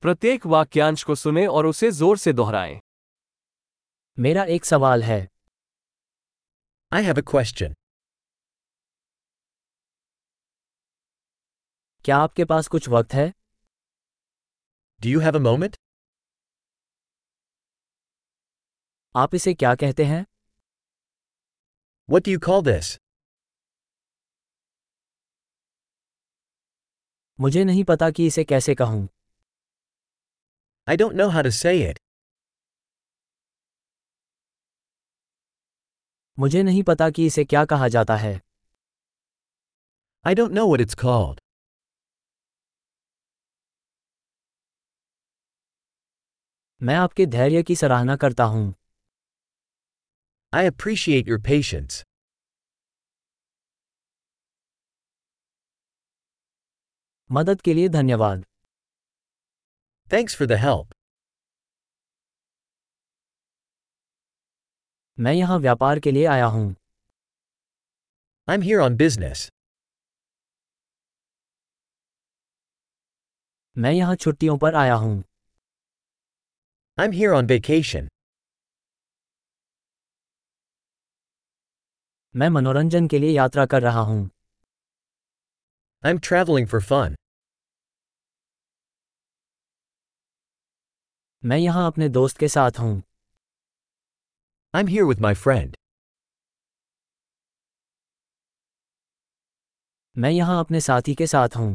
प्रत्येक वाक्यांश को सुने और उसे ज़ोर से दोहराएँ। मेरा एक सवाल है। आई have a question. क्या आपके पास कुछ वक्त है? Do you have a moment आप इसे क्या कहते हैं? What do you call this? मुझे नहीं पता कि इसे कैसे कहूँ। I don't know how to say it. मुझे नहीं पता कि इसे क्या कहा जाता है I don't know what it's called. मैं आपके धैर्य की सराहना करता हूँ I appreciate your patience. मदद के लिए धन्यवाद Thanks for the help. मैं यहाँ व्यापार के लिए आया हूँ। I am here on business मैं यहाँ छुट्टियों पर आया हूँ। I am here on vacation मैं मनोरंजन के लिए यात्रा कर रहा हूँ। I am travelling for fun मैं यहाँ अपने दोस्त के साथ हूँ। I am here with my friend मैं यहाँ अपने साथी के साथ हूँ।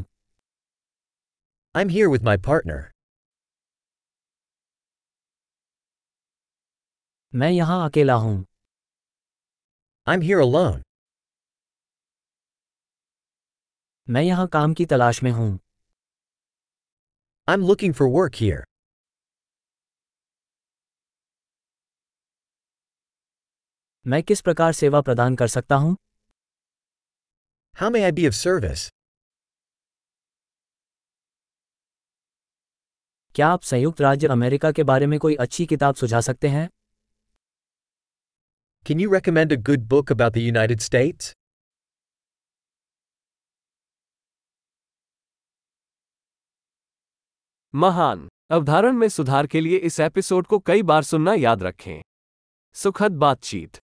I am here with my partner मैं यहाँ अकेला हूँ। आई एम हियर अलोन मैं यहाँ काम की तलाश में हूँ। I am looking for work here मैं किस प्रकार सेवा प्रदान कर सकता हूँ? How may I be of service? क्या आप संयुक्त राज्य अमेरिका के बारे में कोई अच्छी किताब सुझा सकते हैं? Can you recommend a good book about the United States? महान। अवधारण में सुधार के लिए इस एपिसोड को कई बार सुनना याद रखें। सुखद बातचीत।